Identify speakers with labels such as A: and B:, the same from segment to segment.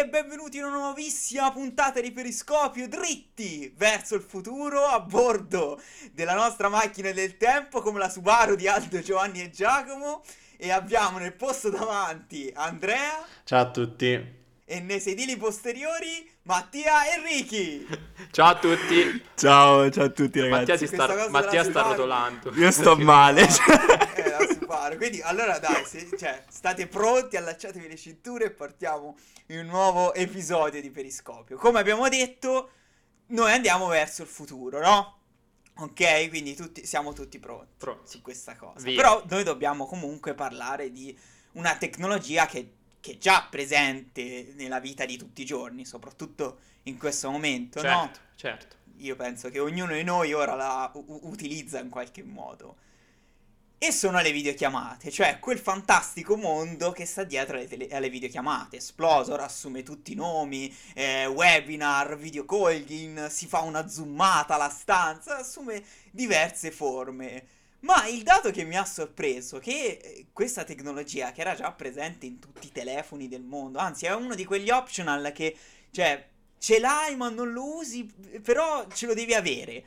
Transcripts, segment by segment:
A: e benvenuti in una nuovissima puntata di Periscopio dritti verso il futuro a bordo della nostra macchina del tempo come la Subaru di Aldo, Giovanni e Giacomo. E abbiamo nel posto davanti Andrea
B: Ciao a tutti.
A: e nei sedili posteriori Mattia e Ricky.
C: Ciao a tutti.
D: Ciao, ciao a tutti ragazzi.
C: Mattia, si sta, Mattia sta rotolando.
D: Io sto male.
A: eh, Subaru. Quindi allora dai, se, cioè, state pronti, allacciatevi le cinture e partiamo in un nuovo episodio di Periscopio. Come abbiamo detto, noi andiamo verso il futuro, no? Ok, quindi tutti, siamo tutti pronti
C: Pro.
A: su questa cosa.
C: Via.
A: Però noi dobbiamo comunque parlare di una tecnologia che che è già presente nella vita di tutti i giorni, soprattutto in questo momento,
C: certo,
A: no?
C: certo.
A: Io penso che ognuno di noi ora la u- utilizza in qualche modo. E sono le videochiamate, cioè quel fantastico mondo che sta dietro alle, tele- alle videochiamate. Esplosor assume tutti i nomi, eh, webinar, video calling, si fa una zoomata alla stanza, assume diverse forme. Ma il dato che mi ha sorpreso è che eh, questa tecnologia, che era già presente in tutti i telefoni del mondo, anzi è uno di quegli optional che, cioè, ce l'hai ma non lo usi, però ce lo devi avere.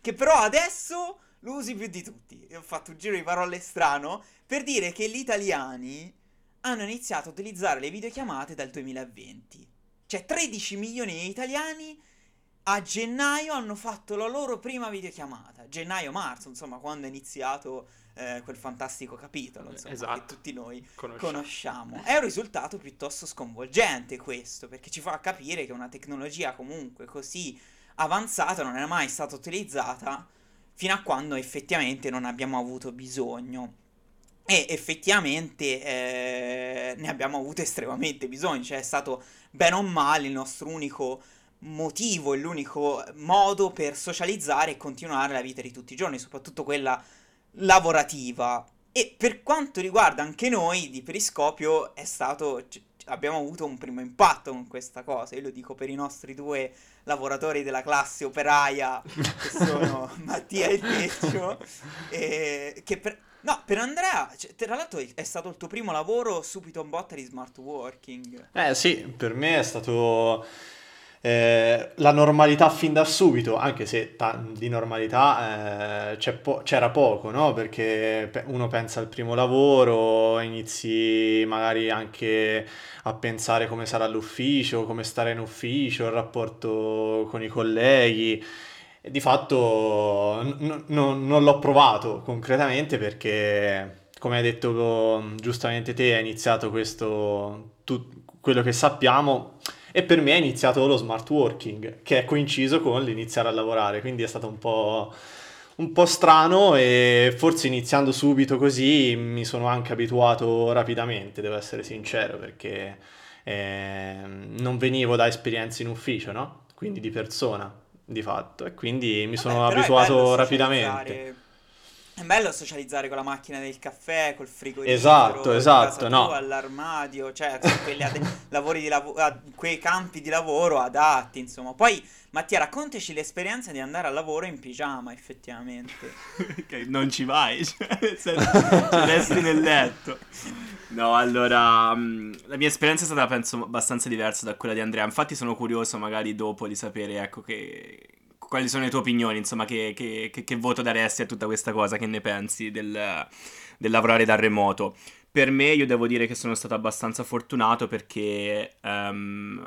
A: Che però adesso lo usi più di tutti. E ho fatto un giro di parole strano per dire che gli italiani hanno iniziato a utilizzare le videochiamate dal 2020. Cioè 13 milioni di italiani a gennaio hanno fatto la loro prima videochiamata. Gennaio-marzo, insomma, quando è iniziato eh, quel fantastico capitolo, insomma,
C: Esatto.
A: che tutti noi
C: Conosciamo.
A: conosciamo. È un risultato piuttosto sconvolgente questo, perché ci fa capire che una tecnologia comunque così avanzata non è mai stata utilizzata fino a quando effettivamente non abbiamo avuto bisogno. E effettivamente eh, ne abbiamo avuto estremamente bisogno, cioè è stato bene o male il nostro unico motivo e l'unico modo per socializzare e continuare la vita di tutti i giorni, soprattutto quella lavorativa. E per quanto riguarda anche noi di Periscopio è stato c- abbiamo avuto un primo impatto con questa cosa. Io lo dico per i nostri due lavoratori della classe operaia che sono Mattia e Teccio e che per No, per Andrea, cioè, tra l'altro è stato il tuo primo lavoro subito in botta di smart working.
B: Eh sì, per me è stato eh, la normalità fin da subito, anche se ta- di normalità eh, po- c'era poco, no? Perché pe- uno pensa al primo lavoro, inizi magari anche a pensare come sarà l'ufficio, come stare in ufficio, il rapporto con i colleghi. Di fatto n- n- non l'ho provato concretamente perché, come hai detto giustamente te, è iniziato questo, tu- quello che sappiamo e per me è iniziato lo smart working, che è coinciso con l'iniziare a lavorare, quindi è stato un po', un po' strano e forse iniziando subito così mi sono anche abituato rapidamente, devo essere sincero, perché eh, non venivo da esperienze in ufficio, no? Quindi di persona di fatto e quindi mi sono
A: Vabbè, è
B: abituato rapidamente.
A: È bello socializzare con la macchina del caffè, col frigorifero,
B: Esatto, esatto, no.
A: tua, all'armadio, cioè quelli di lav- a- quei campi di lavoro adatti, insomma. Poi Mattia, raccontaci l'esperienza di andare al lavoro in pigiama, effettivamente.
D: Ok, non ci vai, cioè, resti nel letto. No, allora, mh, la mia esperienza è stata, penso, abbastanza diversa da quella di Andrea. Infatti sono curioso magari dopo di sapere, ecco, che, quali sono le tue opinioni, insomma, che, che- che- che voto daresti a tutta questa cosa, che ne pensi del, del lavorare da remoto. Per me, io devo dire che sono stato abbastanza fortunato perché ehm,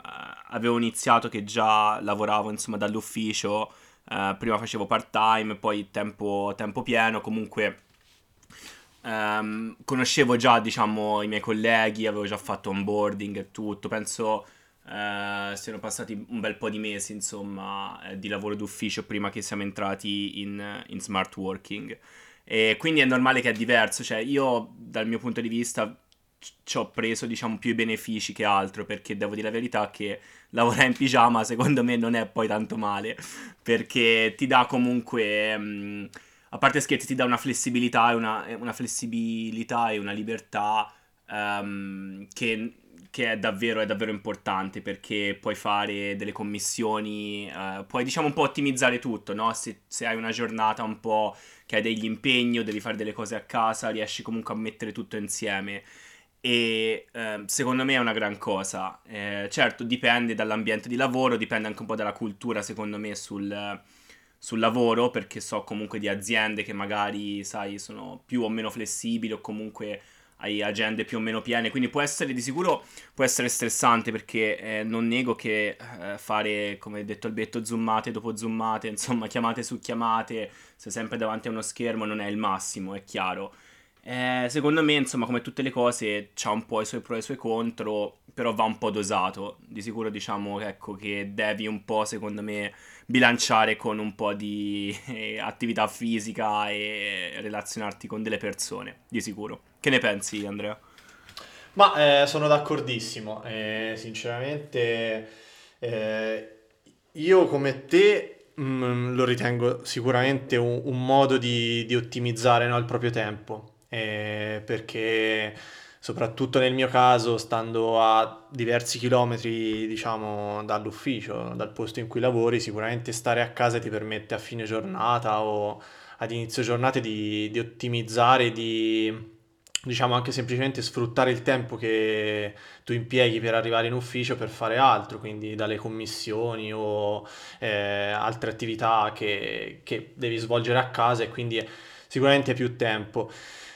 D: avevo iniziato che già lavoravo, insomma, dall'ufficio. eh, prima facevo part-time, poi tempo, tempo pieno, comunque ehm, conoscevo già, diciamo, i miei colleghi, avevo già fatto onboarding e tutto. Penso eh, siano passati un bel po' di mesi, insomma, eh, di lavoro d'ufficio prima che siamo entrati in, in smart working. E quindi è normale che è diverso, cioè io dal mio punto di vista ci- ho preso diciamo più benefici che altro perché devo dire la verità che lavorare in pigiama secondo me non è poi tanto male perché ti dà comunque mh, a parte scherzi ti dà una flessibilità e una, una flessibilità e una libertà ehm, che, che è davvero, è davvero importante perché puoi fare delle commissioni eh, puoi diciamo un po' ottimizzare tutto no? se, se hai una giornata un po' che hai degli impegni o devi fare delle cose a casa riesci comunque a mettere tutto insieme e eh, secondo me è una gran cosa. Eh, certo, dipende dall'ambiente di lavoro, dipende anche un po' dalla cultura, secondo me, sul, sul lavoro, perché so comunque di aziende che magari, sai, sono più o meno flessibili o comunque hai agende più o meno piene, quindi può essere di sicuro può essere stressante perché eh, non nego che eh, fare, come detto al betto, zoomate dopo zoomate, insomma, chiamate su chiamate, se sempre davanti a uno schermo non è il massimo, è chiaro. Eh, secondo me, insomma, come tutte le cose, c'ha un po' i suoi pro e i suoi contro, però va un po' dosato. Di sicuro diciamo ecco, che devi un po', secondo me, bilanciare con un po' di eh, attività fisica e relazionarti con delle persone, di sicuro. Che ne pensi, Andrea?
B: Ma eh, sono d'accordissimo, eh, sinceramente eh, io come te mh, mm, lo ritengo sicuramente un, un modo di, di ottimizzare no, il proprio tempo eh, perché soprattutto nel mio caso, stando a diversi chilometri, diciamo, dall'ufficio, dal posto in cui lavori, sicuramente stare a casa ti permette a fine giornata o ad inizio giornata di, di ottimizzare, di diciamo anche semplicemente sfruttare il tempo che tu impieghi per arrivare in ufficio per fare altro, quindi dalle commissioni o eh, altre attività che, che devi svolgere a casa e quindi sicuramente più tempo.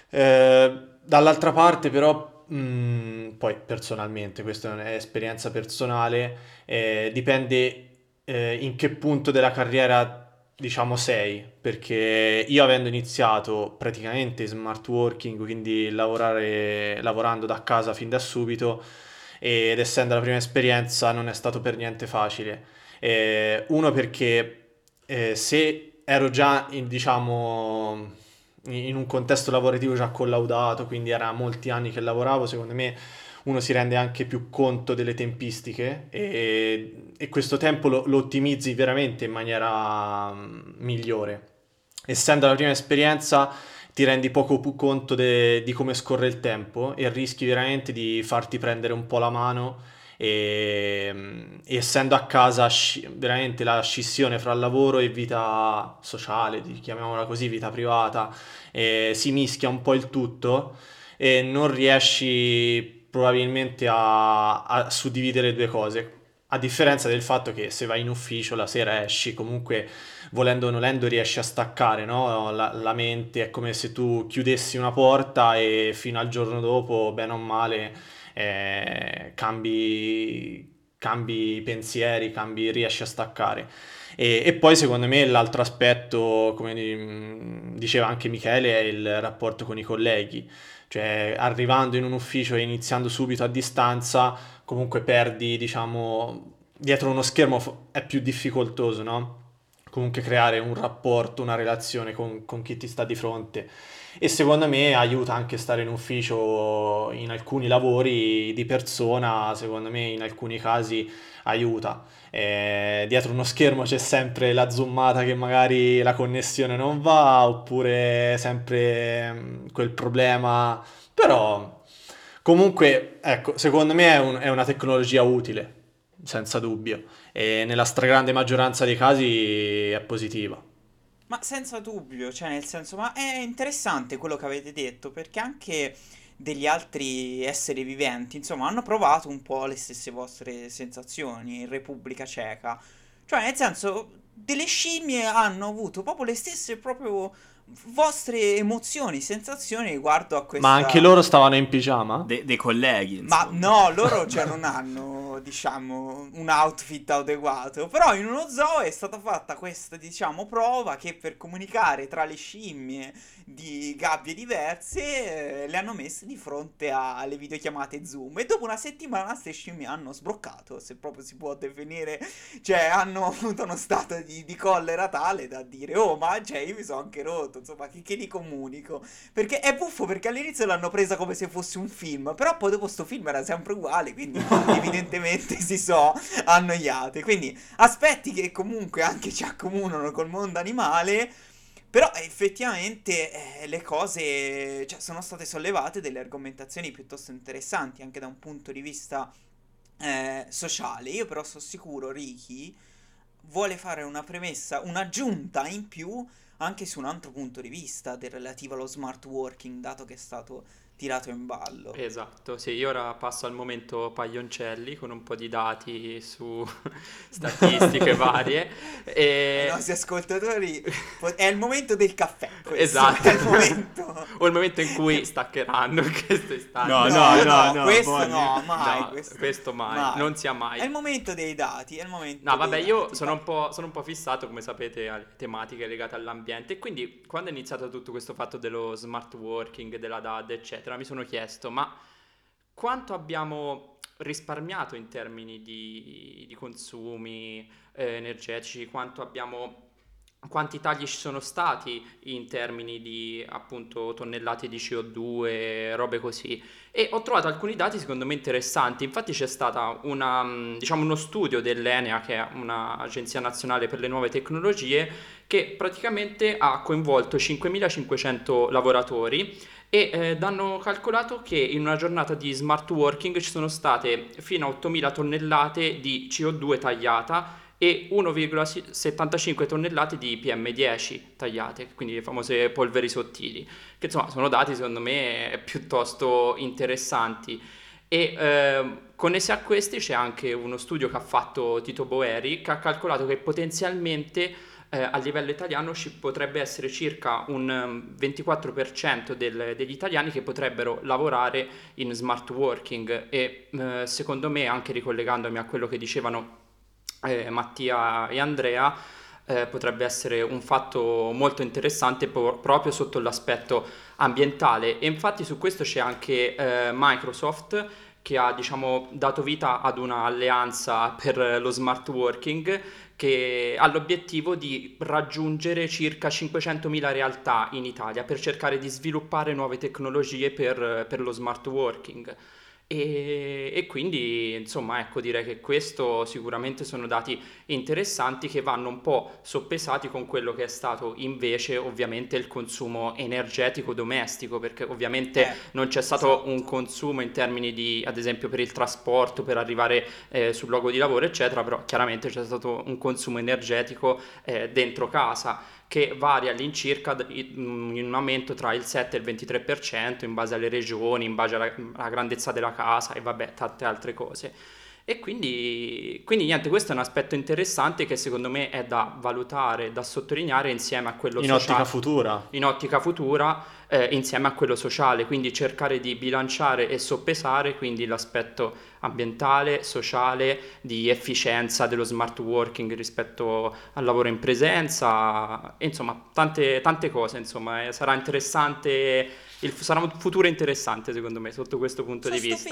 B: Eh, dall'altra parte però, mh, mm, poi personalmente, questa è un'esperienza personale, eh, dipende eh, in che punto della carriera diciamo sei, perché io avendo iniziato praticamente smart working, quindi lavorare, lavorando da casa fin da subito, ed essendo la prima esperienza non è stato per niente facile. Eh, uno perché eh, se ero già in, diciamo in un contesto lavorativo già collaudato, quindi era molti anni che lavoravo, secondo me uno si rende anche più conto delle tempistiche e, e questo tempo lo, lo, ottimizzi veramente in maniera mm, migliore. Essendo la prima esperienza ti rendi poco più conto de, di come scorre il tempo e rischi veramente di farti prendere un po' la mano e, e essendo a casa veramente la scissione fra lavoro e vita sociale, chiamiamola così, vita privata, eh, si mischia un po' il tutto e non riesci probabilmente a, a suddividere due cose. A differenza del fatto che se vai in ufficio la sera esci, comunque volendo o nolendo riesci a staccare no? la, la, mente, è come se tu chiudessi una porta e fino al giorno dopo, bene o male, eh, cambi, cambi pensieri, cambi, riesci a staccare. E, e, poi secondo me l'altro aspetto, come diceva anche Michele, è il rapporto con i colleghi. Cioè, arrivando in un ufficio e iniziando subito a distanza, comunque perdi, diciamo, dietro uno schermo è più difficoltoso, no? Comunque creare un rapporto, una relazione con, con chi ti sta di fronte. E secondo me aiuta anche stare in ufficio in alcuni lavori di persona, secondo me in alcuni casi aiuta. E dietro uno schermo c'è sempre la zoomata che magari la connessione non va, oppure sempre mm, quel problema, però comunque ecco, secondo me è, un, è una tecnologia utile, senza dubbio, e nella stragrande maggioranza dei casi è positiva.
A: Ma senza dubbio, cioè nel senso, ma è interessante quello che avete detto perché anche degli altri esseri viventi, insomma, hanno provato un po' le stesse vostre sensazioni in Repubblica Ceca. Cioè, nel senso, delle scimmie hanno avuto proprio le stesse proprio vostre emozioni, sensazioni riguardo a questa...
B: Ma anche loro stavano in pigiama?
D: De- dei colleghi.
A: Insomma. Ma no, loro cioè, non hanno, diciamo, un outfit adeguato. Però in uno zoo è stata fatta questa, diciamo, prova che per comunicare tra le scimmie di gabbie diverse eh, le hanno messe di fronte alle videochiamate Zoom. E dopo una settimana queste scimmie hanno sbroccato, se proprio si può definire. Cioè, hanno avuto uno stato di, di collera tale da dire, oh, ma cioè, io mi sono anche rotto insomma, che, che li comunico. Perché è buffo perché all'inizio l'hanno presa come se fosse un film, però poi dopo sto film era sempre uguale, quindi evidentemente si so annoiate. Quindi aspetti che comunque anche ci accomunano col mondo animale. Però effettivamente eh, le cose cioè, sono state sollevate delle argomentazioni piuttosto interessanti anche da un punto di vista eh, sociale. Io però sono sicuro, Ricky vuole fare una premessa, un'aggiunta in più anche su un altro punto di vista del relativo allo smart working, dato che è stato tirato in ballo.
C: Esatto, sì, io ora passo al momento paglioncelli con un po' di dati su statistiche varie.
A: E... I nostri ascoltatori, è il momento del caffè.
C: Esatto.
A: È il momento.
C: o il momento in cui staccheranno questo istante.
D: No, no, no, no,
A: no questo no, mai.
C: No, questo, questo mai, mai, non sia mai.
A: È il momento dei dati, è il momento
C: No, vabbè, io
A: dati,
C: sono un, po', sono un po' fissato, come sapete, alle tematiche legate all'ambiente e quindi quando è iniziato tutto questo fatto dello smart working, della DAD, eccetera, mi sono chiesto, ma quanto abbiamo risparmiato in termini di, di consumi eh, energetici, quanto abbiamo quanti tagli ci sono stati in termini di appunto tonnellate di CO2, robe così. E ho trovato alcuni dati secondo me interessanti. Infatti c'è stato diciamo, uno studio dell'Enea, che è un'agenzia nazionale per le nuove tecnologie, che praticamente ha coinvolto 5.500 lavoratori e eh, hanno calcolato che in una giornata di smart working ci sono state fino a 8.000 tonnellate di CO2 tagliata e 1,75 tonnellate di PM10 tagliate, quindi le famose polveri sottili, che insomma sono dati secondo me piuttosto interessanti. E eh, connessi a questi c'è anche uno studio che ha fatto Tito Boeri che ha calcolato che potenzialmente eh, a livello italiano ci potrebbe essere circa un 24% um, del, degli italiani che potrebbero lavorare in smart working e eh, secondo me anche ricollegandomi a quello che dicevano eh, Mattia e Andrea, eh, potrebbe essere un fatto molto interessante po- proprio sotto l'aspetto ambientale e infatti su questo c'è anche eh, Microsoft che ha diciamo, dato vita ad un'alleanza per lo smart working che ha l'obiettivo di raggiungere circa 500.000 realtà in Italia per cercare di sviluppare nuove tecnologie per, per lo smart working. E, e, quindi insomma ecco direi che questo sicuramente sono dati interessanti che vanno un po' soppesati con quello che è stato invece ovviamente il consumo energetico domestico perché ovviamente eh, non c'è stato esatto. un consumo in termini di ad esempio per il trasporto per arrivare eh, sul luogo di lavoro eccetera però chiaramente c'è stato un consumo energetico eh, dentro casa che varia all'incirca mm, in un aumento tra il 7 e il 23% in base alle regioni, in base alla, alla grandezza della casa e vabbè tante altre cose. E quindi, quindi, niente, questo è un aspetto interessante che secondo me è da valutare, da sottolineare insieme a quello
B: in
C: sociale.
B: In ottica futura.
C: In ottica futura, eh, insieme a quello sociale, quindi cercare di bilanciare e soppesare quindi l'aspetto ambientale, sociale, di efficienza dello smart working rispetto al lavoro in presenza, insomma tante, tante cose, insomma eh, sarà interessante, il, sarà un futuro interessante secondo me sotto questo punto
A: Sono
C: di vista.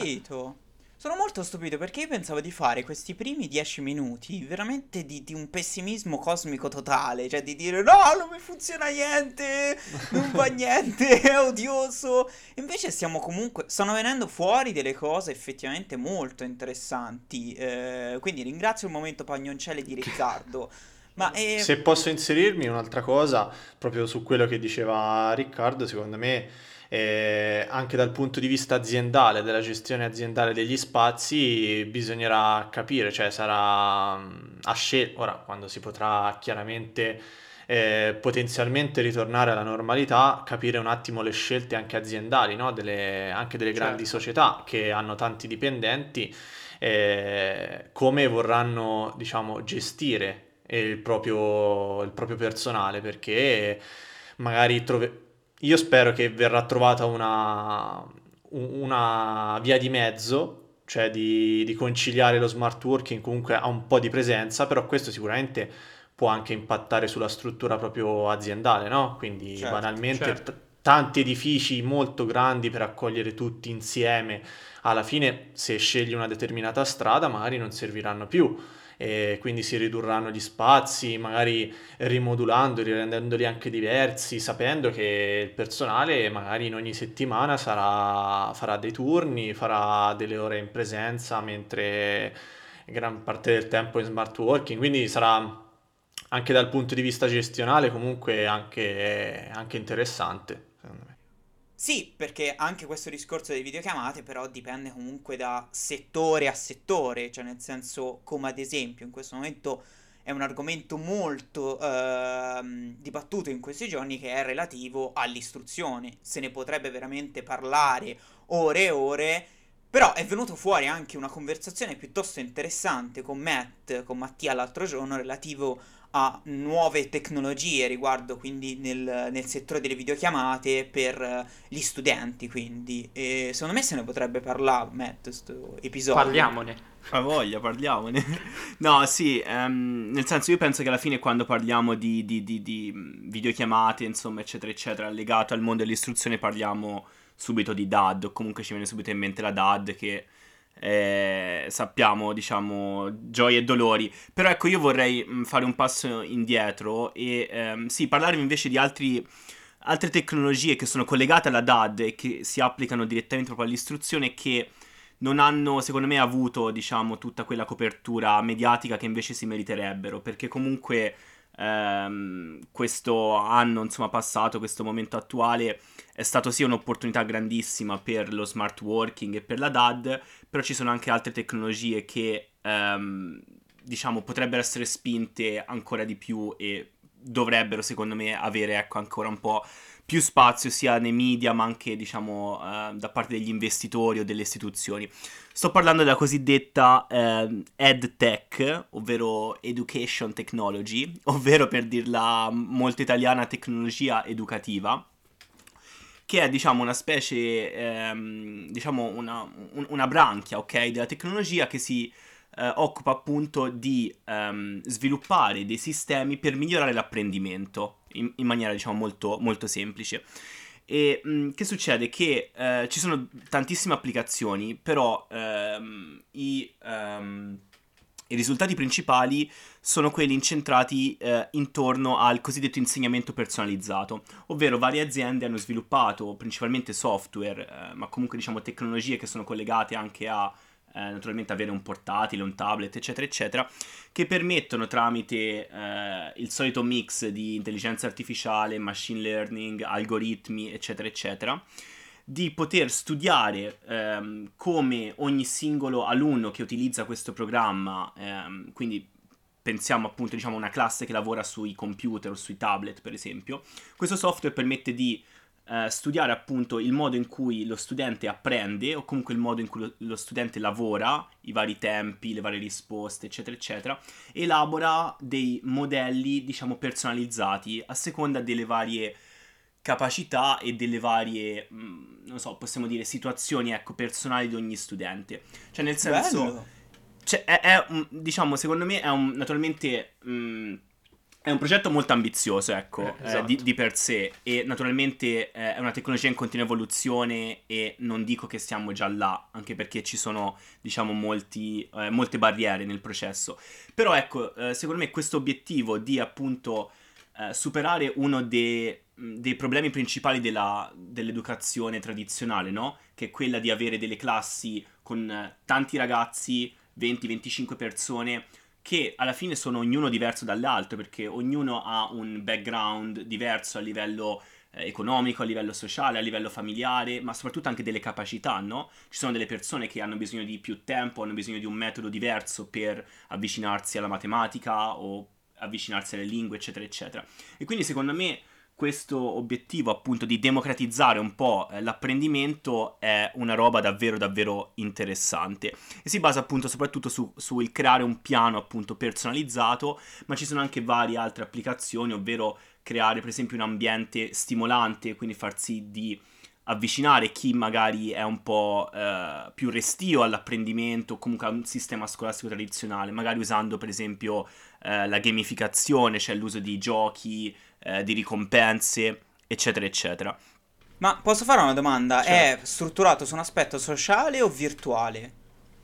A: Sono molto stupito perché io pensavo di fare questi primi dieci minuti veramente di, di, un pessimismo cosmico totale, cioè di dire no, non mi funziona niente, non fa niente, è odioso. Invece stiamo comunque, stanno venendo fuori delle cose effettivamente molto interessanti. Eh, quindi ringrazio il momento pagnoncelli di Riccardo. Ma, eh...
B: Se posso inserirmi un'altra cosa proprio su quello che diceva Riccardo, secondo me eh, anche dal punto di vista aziendale, della gestione aziendale degli spazi, bisognerà capire, cioè sarà mm, a scelta, ora quando si potrà chiaramente eh, potenzialmente ritornare alla normalità, capire un attimo le scelte anche aziendali, no? delle, anche delle certo. grandi società che hanno tanti dipendenti, eh, come vorranno diciamo, gestire il proprio, il proprio personale, perché magari trove- io spero che verrà trovata una, una via di mezzo, cioè di, di, conciliare lo smart working comunque a un po' di presenza, però questo sicuramente può anche impattare sulla struttura proprio aziendale, no? Quindi certo, banalmente certo. T- tanti edifici molto grandi per accogliere tutti insieme, alla fine se scegli una determinata strada magari non serviranno più e quindi si ridurranno gli spazi, magari rimodulandoli, rendendoli anche diversi, sapendo che il personale magari in ogni settimana sarà, farà dei turni, farà delle ore in presenza, mentre gran parte del tempo in smart working, quindi sarà anche dal punto di vista gestionale comunque anche, anche interessante.
A: Sì, perché anche questo discorso delle videochiamate però dipende comunque da settore a settore, cioè nel senso come ad esempio in questo momento è un argomento molto ehm, dibattuto in questi giorni che è relativo all'istruzione. Se ne potrebbe veramente parlare ore e ore, però è venuto fuori anche una conversazione piuttosto interessante con Matt, con Mattia l'altro giorno, relativo a nuove tecnologie riguardo quindi nel, nel settore delle videochiamate per gli studenti, quindi e secondo me se ne potrebbe parlare, Matt, questo episodio.
C: Parliamone.
D: Ha voglia, parliamone. no, sì, um, nel senso io penso che alla fine quando parliamo di, di, di, di videochiamate, insomma, eccetera, eccetera, legato al mondo dell'istruzione parliamo subito di DAD, o comunque ci viene subito in mente la DAD che eh, sappiamo, diciamo, gioie e dolori. Però ecco, io vorrei mh, fare un passo indietro e ehm, sì, parlarvi invece di altri, altre tecnologie che sono collegate alla DAD e che si applicano direttamente proprio all'istruzione e che non hanno, secondo me, avuto, diciamo, tutta quella copertura mediatica che invece si meriterebbero, perché comunque ehm, questo anno, insomma, passato, questo momento attuale è stato sì un'opportunità grandissima per lo smart working e per la DAD, però ci sono anche altre tecnologie che, ehm, diciamo, potrebbero essere spinte ancora di più e dovrebbero, secondo me, avere, ecco, ancora un po' più spazio sia nei media ma anche diciamo eh, da parte degli investitori o delle istituzioni. Sto parlando della cosiddetta eh, EdTech, ovvero Education Technology, ovvero per dirla molto italiana tecnologia educativa, che è diciamo una specie, ehm, diciamo una, un, una branchia ok, della tecnologia che si eh, occupa appunto di ehm, sviluppare dei sistemi per migliorare l'apprendimento in, in maniera diciamo molto, molto semplice. E mh, che succede? Che eh, ci sono tantissime applicazioni, però ehm, i, um, i, risultati principali sono quelli incentrati eh, intorno al cosiddetto insegnamento personalizzato, ovvero varie aziende hanno sviluppato principalmente software, eh, ma comunque diciamo tecnologie che sono collegate anche a naturalmente avere un portatile, un tablet, eccetera, eccetera, che permettono tramite eh, il solito mix di intelligenza artificiale, machine learning, algoritmi, eccetera, eccetera, di poter studiare ehm, come ogni singolo alunno che utilizza questo programma, ehm, quindi pensiamo appunto diciamo a una classe che lavora sui computer o sui tablet per esempio, questo software permette di eh, studiare appunto il modo in cui lo studente apprende o comunque il modo in cui lo, lo, studente lavora, i vari tempi, le varie risposte, eccetera, eccetera, elabora dei modelli, diciamo, personalizzati a seconda delle varie capacità e delle varie, mm, non so, possiamo dire situazioni, ecco, personali di ogni studente. Cioè, nel senso... Cioè, è, è, diciamo, secondo me è un, naturalmente... Mh, mm, è un progetto molto ambizioso, ecco, eh, esatto. eh, di, di, per sé e naturalmente eh, è una tecnologia in continua evoluzione e non dico che siamo già là, anche perché ci sono, diciamo, molti, eh, molte barriere nel processo. Però ecco, eh, secondo me questo obiettivo di appunto eh, superare uno dei, dei problemi principali della, dell'educazione tradizionale, no? Che è quella di avere delle classi con tanti ragazzi, 20-25 persone che alla fine sono ognuno diverso dall'altro perché ognuno ha un background diverso a livello eh, economico, a livello sociale, a livello familiare, ma soprattutto anche delle capacità, no? Ci sono delle persone che hanno bisogno di più tempo, hanno bisogno di un metodo diverso per avvicinarsi alla matematica o avvicinarsi alle lingue, eccetera, eccetera. E quindi secondo me questo obiettivo appunto di democratizzare un po' eh, l'apprendimento è una roba davvero davvero interessante. E si basa appunto soprattutto sul su creare un piano appunto personalizzato ma ci sono anche varie altre applicazioni ovvero creare per esempio un ambiente stimolante quindi far sì di avvicinare chi magari è un po' eh, più restio all'apprendimento comunque a un sistema scolastico tradizionale magari usando per esempio eh, la gamificazione cioè l'uso di giochi eh, di ricompense, eccetera, eccetera.
A: Ma posso fare una domanda? Certo. È strutturato su un aspetto sociale o virtuale?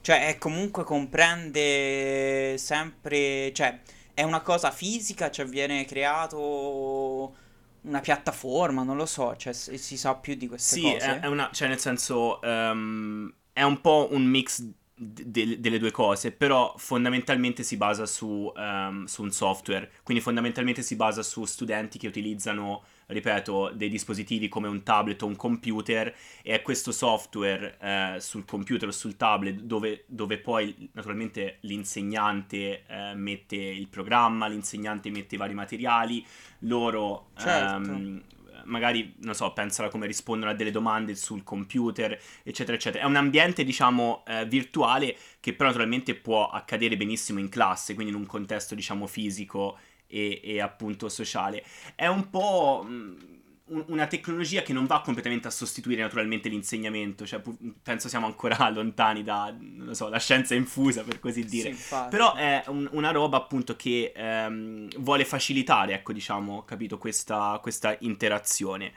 A: Cioè, è comunque comprende sempre... Cioè, è una cosa fisica? Cioè, viene creato una piattaforma? Non lo so, cioè, si sa più di queste
D: sì,
A: cose?
D: Sì, è, è, una... Cioè, nel senso... Um, è un po' un mix de- delle due cose, però fondamentalmente si basa su, um, su, un software, quindi fondamentalmente si basa su studenti che utilizzano, ripeto, dei dispositivi come un tablet o un computer e è questo software eh, sul computer o sul tablet dove, dove poi naturalmente l'insegnante eh, mette il programma, l'insegnante mette i vari materiali, loro certo. um, magari, non so, pensano a come rispondono a delle domande sul computer, eccetera, eccetera. È un ambiente, diciamo, eh, virtuale che però naturalmente può accadere benissimo in classe, quindi in un contesto, diciamo, fisico e, e appunto sociale. È un po'... Mh, mm, una tecnologia che non va completamente a sostituire naturalmente l'insegnamento, cioè penso siamo ancora lontani da, non so, la scienza infusa per così dire, sì, però è un, una roba appunto che ehm, vuole facilitare, ecco diciamo, capito, questa, questa, interazione.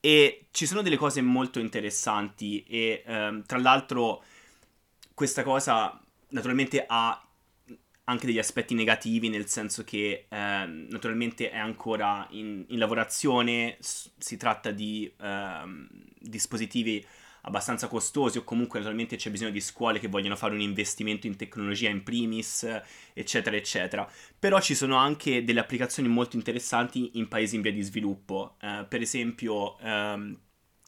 D: E ci sono delle cose molto interessanti e ehm, tra l'altro questa cosa naturalmente ha anche degli aspetti negativi, nel senso che eh, naturalmente è ancora in, in lavorazione, s- si tratta di eh, dispositivi abbastanza costosi o comunque naturalmente c'è bisogno di scuole che vogliono fare un investimento in tecnologia in primis, eccetera, eccetera. Però ci sono anche delle applicazioni molto interessanti in paesi in via di sviluppo, eh, per esempio ehm,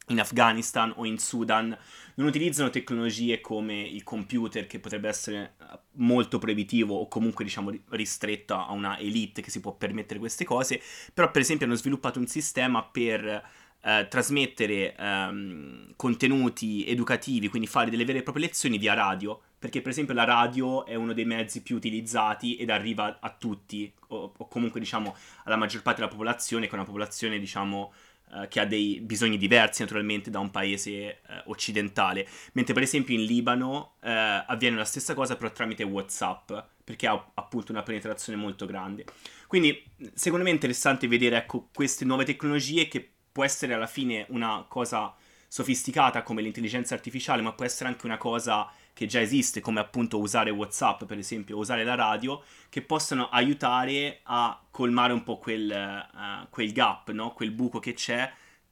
D: in Afghanistan o in Sudan non utilizzano tecnologie come il computer che potrebbe essere eh, molto proibitivo o comunque diciamo ristretto a una elite che si può permettere queste cose, però per esempio hanno sviluppato un sistema per eh, trasmettere ehm, contenuti educativi, quindi fare delle vere e proprie lezioni via radio, perché per esempio la radio è uno dei mezzi più utilizzati ed arriva a tutti, o, o comunque diciamo alla maggior parte della popolazione, che è una popolazione diciamo Uh, che ha dei bisogni diversi naturalmente da un paese uh, occidentale, mentre per esempio in Libano uh, avviene la stessa cosa però tramite Whatsapp, perché ha appunto una penetrazione molto grande. Quindi secondo me è interessante vedere ecco, queste nuove tecnologie che può essere alla fine una cosa sofisticata come l'intelligenza artificiale, ma può essere anche una cosa che già esiste, come appunto usare WhatsApp, per esempio, usare la radio, che possono aiutare a colmare un po' quel, uh, quel gap, no? quel buco che c'è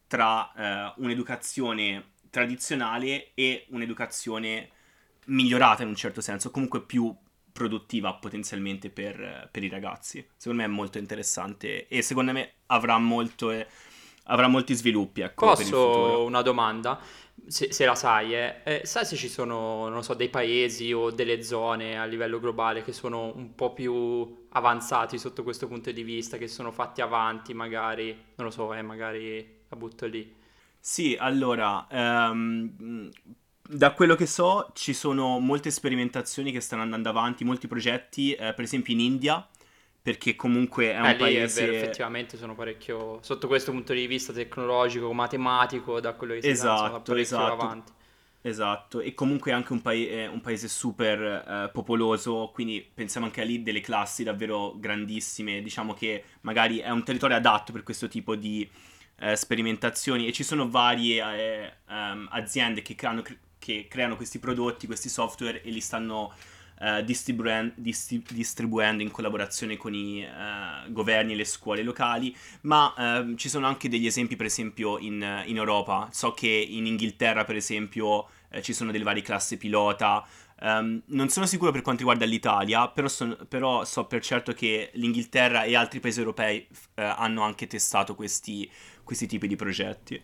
D: tra uh, un'educazione tradizionale e un'educazione migliorata in un certo senso, comunque più produttiva potenzialmente per, per i ragazzi. Secondo me è molto interessante e secondo me avrà molto... Eh, avrà molti sviluppi. Ecco,
C: Posso una domanda? Se, se, la sai, eh. Eh, sai se ci sono, non so, dei paesi o delle zone a livello globale che sono un po' più avanzati sotto questo punto di vista, che sono fatti avanti magari, non lo so, eh, magari la butto lì.
D: Sì, allora, um, da quello che so ci sono molte sperimentazioni che stanno andando avanti, molti progetti, eh, per esempio in India perché comunque è un
C: eh,
D: paese...
C: È vero, effettivamente sono parecchio, sotto questo punto di vista tecnologico, matematico, da quello che si
D: esatto,
C: sa, parecchio
D: esatto.
C: avanti.
D: Esatto, e comunque è anche un, pa- un paese super eh, popoloso, quindi pensiamo anche a lì delle classi davvero grandissime, diciamo che magari è un territorio adatto per questo tipo di eh, sperimentazioni e ci sono varie eh, um, aziende che creano, che creano questi prodotti, questi software e li stanno uh, distribuendo, distri- distribuendo, in collaborazione con i uh, governi e le scuole locali, ma uh, ci sono anche degli esempi per esempio in, in Europa, so che in Inghilterra per esempio eh, ci sono delle varie classi pilota, Um, non sono sicuro per quanto riguarda l'Italia, però, son, però, so per certo che l'Inghilterra e altri paesi europei uh, hanno anche testato questi, questi, tipi di progetti.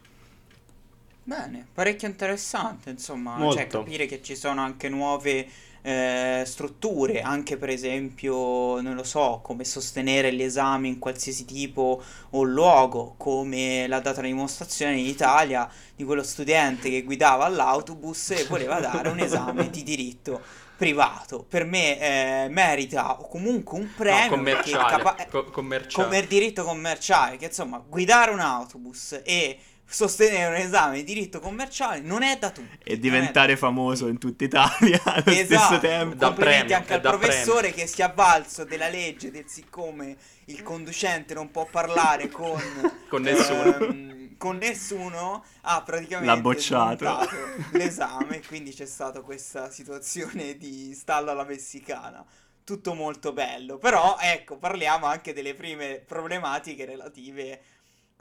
A: Bene, parecchio interessante, insomma, cioè, Molto. cioè capire che ci sono anche nuove eh, strutture, anche per esempio, non lo so, come sostenere gli esami in qualsiasi tipo o luogo, come la data dimostrazione in Italia di quello studente che guidava l'autobus e voleva dare un esame di diritto privato. Per me eh, merita comunque un premio
C: no, commerciale, capa- co- commerciale.
A: come diritto commerciale, che insomma, guidare un autobus e sostenere un esame di diritto commerciale non è da tutti.
D: E diventare famoso in tutta Italia allo esatto. stesso tempo.
A: Da Complimenti premio, anche al professore premio. che si è avvalso della legge del siccome il conducente non può parlare con,
C: con nessuno. Ehm,
A: con nessuno ha praticamente
D: L'ha bocciato
A: l'esame quindi c'è stata questa situazione di stallo alla messicana tutto molto bello però ecco parliamo anche delle prime problematiche relative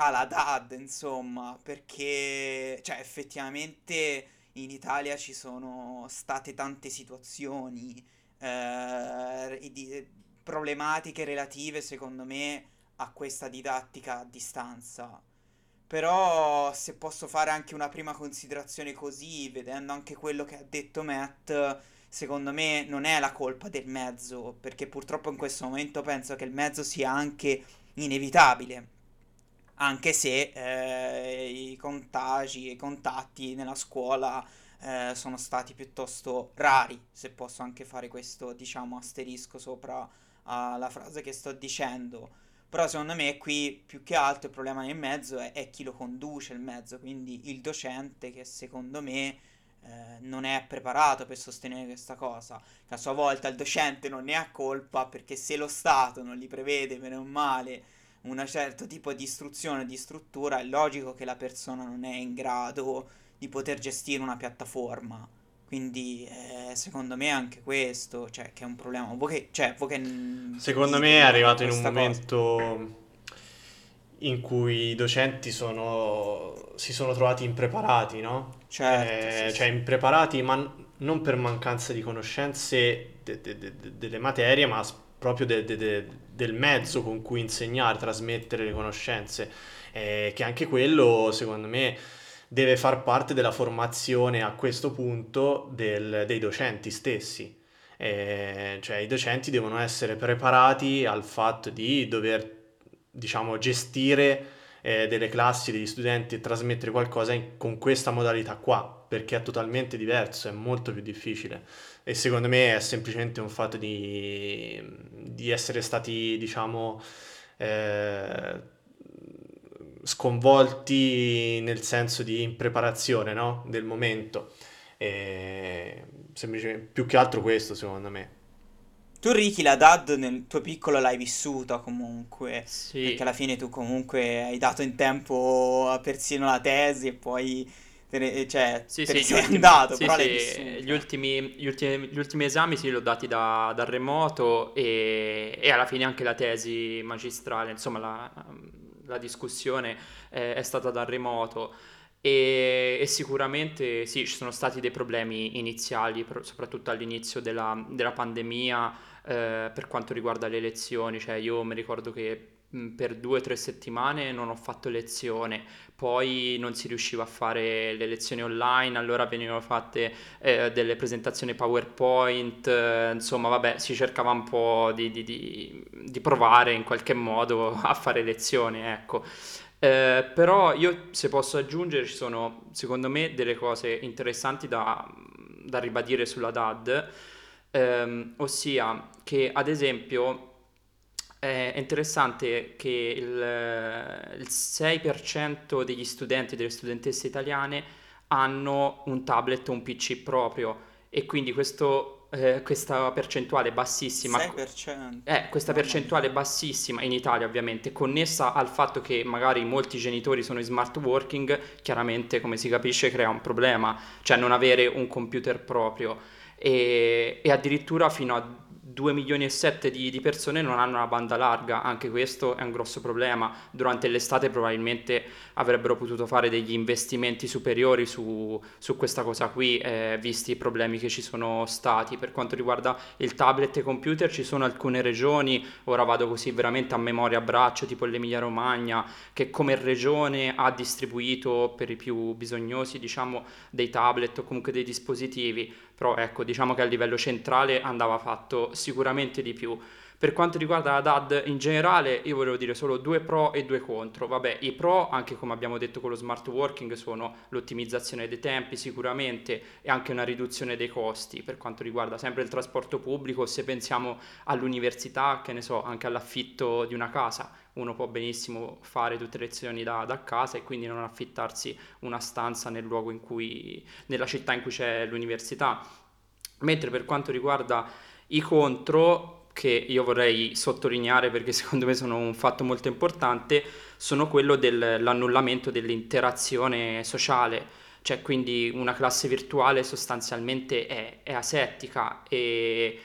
A: alla DAD, insomma, perché cioè, effettivamente in Italia ci sono state tante situazioni eh, di, problematiche relative, secondo me, a questa didattica a distanza. Però se posso fare anche una prima considerazione così, vedendo anche quello che ha detto Matt, secondo me non è la colpa del mezzo, perché purtroppo in questo momento penso che il mezzo sia anche inevitabile, anche se eh, i contagi e i contatti nella scuola eh, sono stati piuttosto rari, se posso anche fare questo, diciamo, asterisco sopra alla frase che sto dicendo. Però secondo me qui più che altro il problema nel mezzo è, è chi lo conduce il mezzo, quindi il docente che secondo me eh, non è preparato per sostenere questa cosa. Che a sua volta il docente non ne ha colpa perché se lo Stato non gli prevede bene o male un certo tipo di istruzione, di struttura, è logico che la persona non è in grado di poter gestire una piattaforma. Quindi eh, secondo me anche questo, cioè, che è un problema. Voi che, cioè, voi che
B: secondo me è arrivato in un momento cosa. in cui i docenti sono, si sono trovati impreparati, no?
A: Certo,
B: eh,
A: sì,
B: cioè
A: sì.
B: impreparati, ma non per mancanza di conoscenze de, de, de, delle materie, ma proprio del mezzo con cui insegnare, trasmettere le conoscenze. Eh, che anche quello, secondo me deve far parte della formazione a questo punto del, dei docenti stessi. Eh, cioè i docenti devono essere preparati al fatto di dover, diciamo, gestire eh, delle classi, degli studenti e trasmettere qualcosa in, con questa modalità qua, perché è totalmente diverso, è molto più difficile. E secondo me è semplicemente un fatto di, di essere stati, diciamo, eh, sconvolti nel senso di impreparazione no? del momento. E semplicemente più che altro questo, secondo me.
A: Tu Ricky la DAD nel tuo piccolo l'hai vissuta comunque,
C: Sì.
A: perché alla fine tu comunque hai dato in tempo persino la tesi e poi ne, cioè,
C: Sì, sì,
A: sei
C: ultimi,
A: andato,
C: sì,
A: però l'hai
C: sì,
A: vissuta.
C: gli ultimi, gli ultimi- gli ultimi esami sì, li ho dati da, da remoto e, e alla fine anche la tesi magistrale, insomma la, la discussione eh, è stata da remoto e, e sicuramente sì, ci sono stati dei problemi iniziali, soprattutto all'inizio della, della pandemia eh, per quanto riguarda le lezioni, cioè io mi ricordo che per due o tre settimane non ho fatto lezione, poi non si riusciva a fare le lezioni online, allora venivano fatte eh, delle presentazioni PowerPoint, eh, insomma, vabbè, si cercava un po' di, di- di- di provare in qualche modo a fare lezioni, ecco. Eh, però io, se posso aggiungere, ci sono secondo me delle cose interessanti da, da ribadire sulla DAD, ehm, ossia che ad esempio è interessante che il, il 6% degli studenti e delle studentesse italiane hanno un tablet o un PC proprio. E quindi questo, eh, questa percentuale bassissima
A: 6%.
C: eh, questa percentuale bassissima in Italia ovviamente, connessa al fatto che magari molti genitori sono in smart working, chiaramente come si capisce crea un problema, cioè non avere un computer proprio e, e addirittura fino a 2 milioni e 7 di, di persone non hanno una banda larga, anche questo è un grosso problema. Durante l'estate probabilmente avrebbero potuto fare degli investimenti superiori su, su questa cosa qui, eh, visti i problemi che ci sono stati. Per quanto riguarda il tablet e computer, ci sono alcune regioni, ora vado così veramente a memoria a braccio, tipo l'Emilia Romagna, che come regione ha distribuito per i più bisognosi, diciamo, dei tablet o comunque dei dispositivi, però ecco, diciamo che a livello centrale andava fatto sicuramente di più. Per quanto riguarda la DAD in generale, io volevo dire solo due pro e due contro. Vabbè, i pro, anche come abbiamo detto con lo smart working, sono l'ottimizzazione dei tempi sicuramente e anche una riduzione dei costi per quanto riguarda sempre il trasporto pubblico. Se pensiamo all'università, che ne so, anche all'affitto di una casa, uno può benissimo fare tutte le lezioni da, da casa e quindi non affittarsi una stanza nel luogo in cui, nella città in cui c'è l'università. Mentre per quanto riguarda i contro, che io vorrei sottolineare perché secondo me sono un fatto molto importante, sono quello dell'annullamento dell'interazione sociale. Cioè, quindi una classe virtuale sostanzialmente è, è asettica e,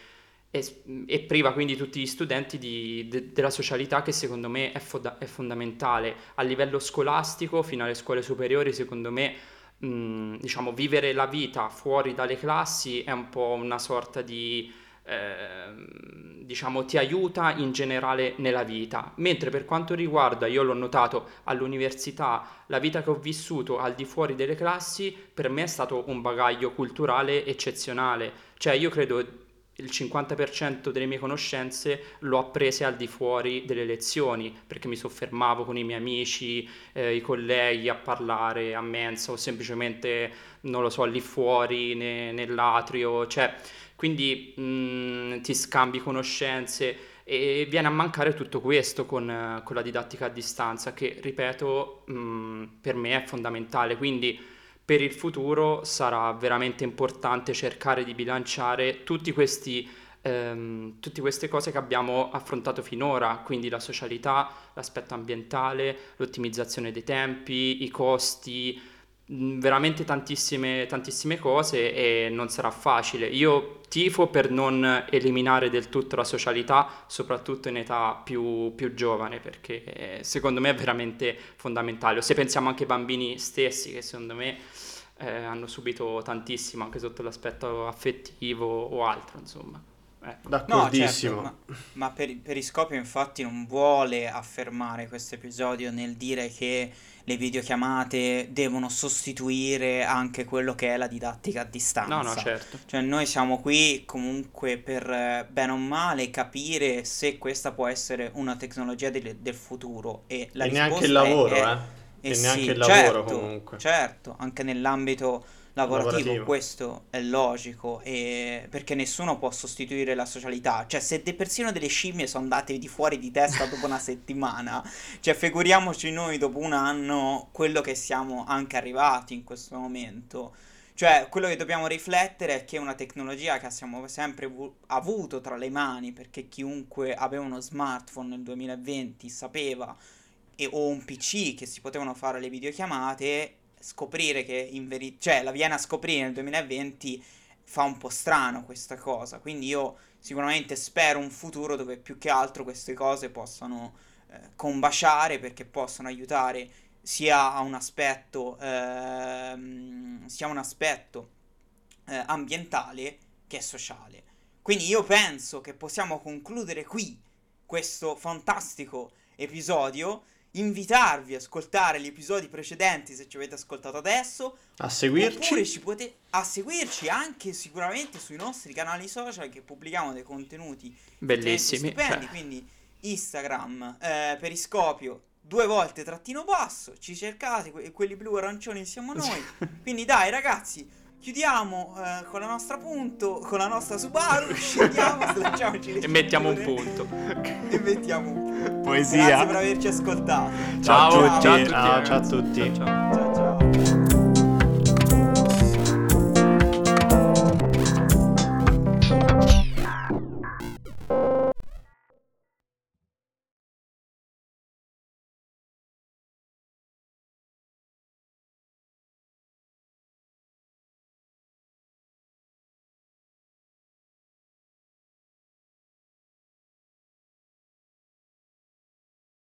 C: e- e priva quindi tutti gli studenti di- de- della socialità che secondo me è, foda- è fondamentale. A livello scolastico, fino alle scuole superiori, secondo me mh, diciamo, vivere la vita fuori dalle classi è un po' una sorta di Ehm, diciamo ti aiuta in generale nella vita mentre per quanto riguarda io l'ho notato all'università la vita che ho vissuto al di fuori delle classi per me è stato un bagaglio culturale eccezionale cioè io credo il 50% delle mie conoscenze l'ho apprese al di fuori delle lezioni perché mi soffermavo con i miei amici, eh, i colleghi a parlare a mensa o semplicemente non lo so lì fuori ne, nell'atrio cioè quindi mh, mm, ti scambi conoscenze e viene a mancare tutto questo con, con la didattica a distanza che, ripeto, mh, mm, per me è fondamentale. Quindi per il futuro sarà veramente importante cercare di bilanciare tutti questi ehm, tutte queste cose che abbiamo affrontato finora, quindi la socialità, l'aspetto ambientale, l'ottimizzazione dei tempi, i costi, veramente tantissime, tantissime cose e non sarà facile. Io tifo per non eliminare del tutto la socialità, soprattutto in età più, più giovane, perché secondo me è veramente fondamentale. O se pensiamo anche ai bambini stessi, che secondo me eh, hanno subito tantissimo anche sotto l'aspetto affettivo o altro, insomma.
B: Ecco. D'accordissimo.
A: No, certo, ma, ma per, Periscopio infatti non vuole affermare questo episodio nel dire che le videochiamate devono sostituire anche quello che è la didattica a distanza.
C: No, no, certo.
A: Cioè noi siamo qui comunque per eh, bene o male capire se questa può essere una tecnologia del, del futuro e la
B: e neanche il lavoro,
A: è,
B: eh.
A: E,
B: e
A: sì,
B: neanche il lavoro
A: certo,
B: comunque.
A: Certo, anche nell'ambito lavorativo,
B: Lavorativo.
A: questo è logico, e perché nessuno può sostituire la socialità. Cioè, se de- persino delle scimmie sono andate di fuori di testa dopo una settimana, cioè, figuriamoci noi dopo un anno quello che siamo anche arrivati in questo momento. Cioè, quello che dobbiamo riflettere è che è una tecnologia che abbiamo sempre vu- avuto tra le mani, perché chiunque aveva uno smartphone nel 2020 sapeva, e, o un PC che si potevano fare le videochiamate, scoprire che in verità, cioè la viene a scoprire nel 2020 fa un po' strano questa cosa, quindi io sicuramente spero un futuro dove più che altro queste cose possano eh, combaciare perché possono aiutare sia a un aspetto, ehm, sia un aspetto eh, ambientale che sociale. Quindi io penso che possiamo concludere qui questo fantastico episodio invitarvi ad ascoltare gli episodi precedenti se ci avete ascoltato adesso.
B: A seguirci.
A: Oppure ci potete a seguirci anche sicuramente sui nostri canali social che pubblichiamo dei contenuti
C: bellissimi.
A: Stupendi, cioè. quindi Instagram, eh, Periscopio, due volte trattino basso, ci cercate, que- quelli blu arancioni siamo noi. quindi dai ragazzi, chiudiamo eh, con la nostra punto, con la nostra Subaru, scendiamo, slacciamoci
C: E mettiamo un punto.
A: e mettiamo un punto.
D: Poesia.
A: Grazie per averci ascoltato.
D: Ciao,
C: Ciao,
D: a tutti.
C: ciao a tutti.
B: Ciao, ciao a tutti.
C: Ciao, ciao.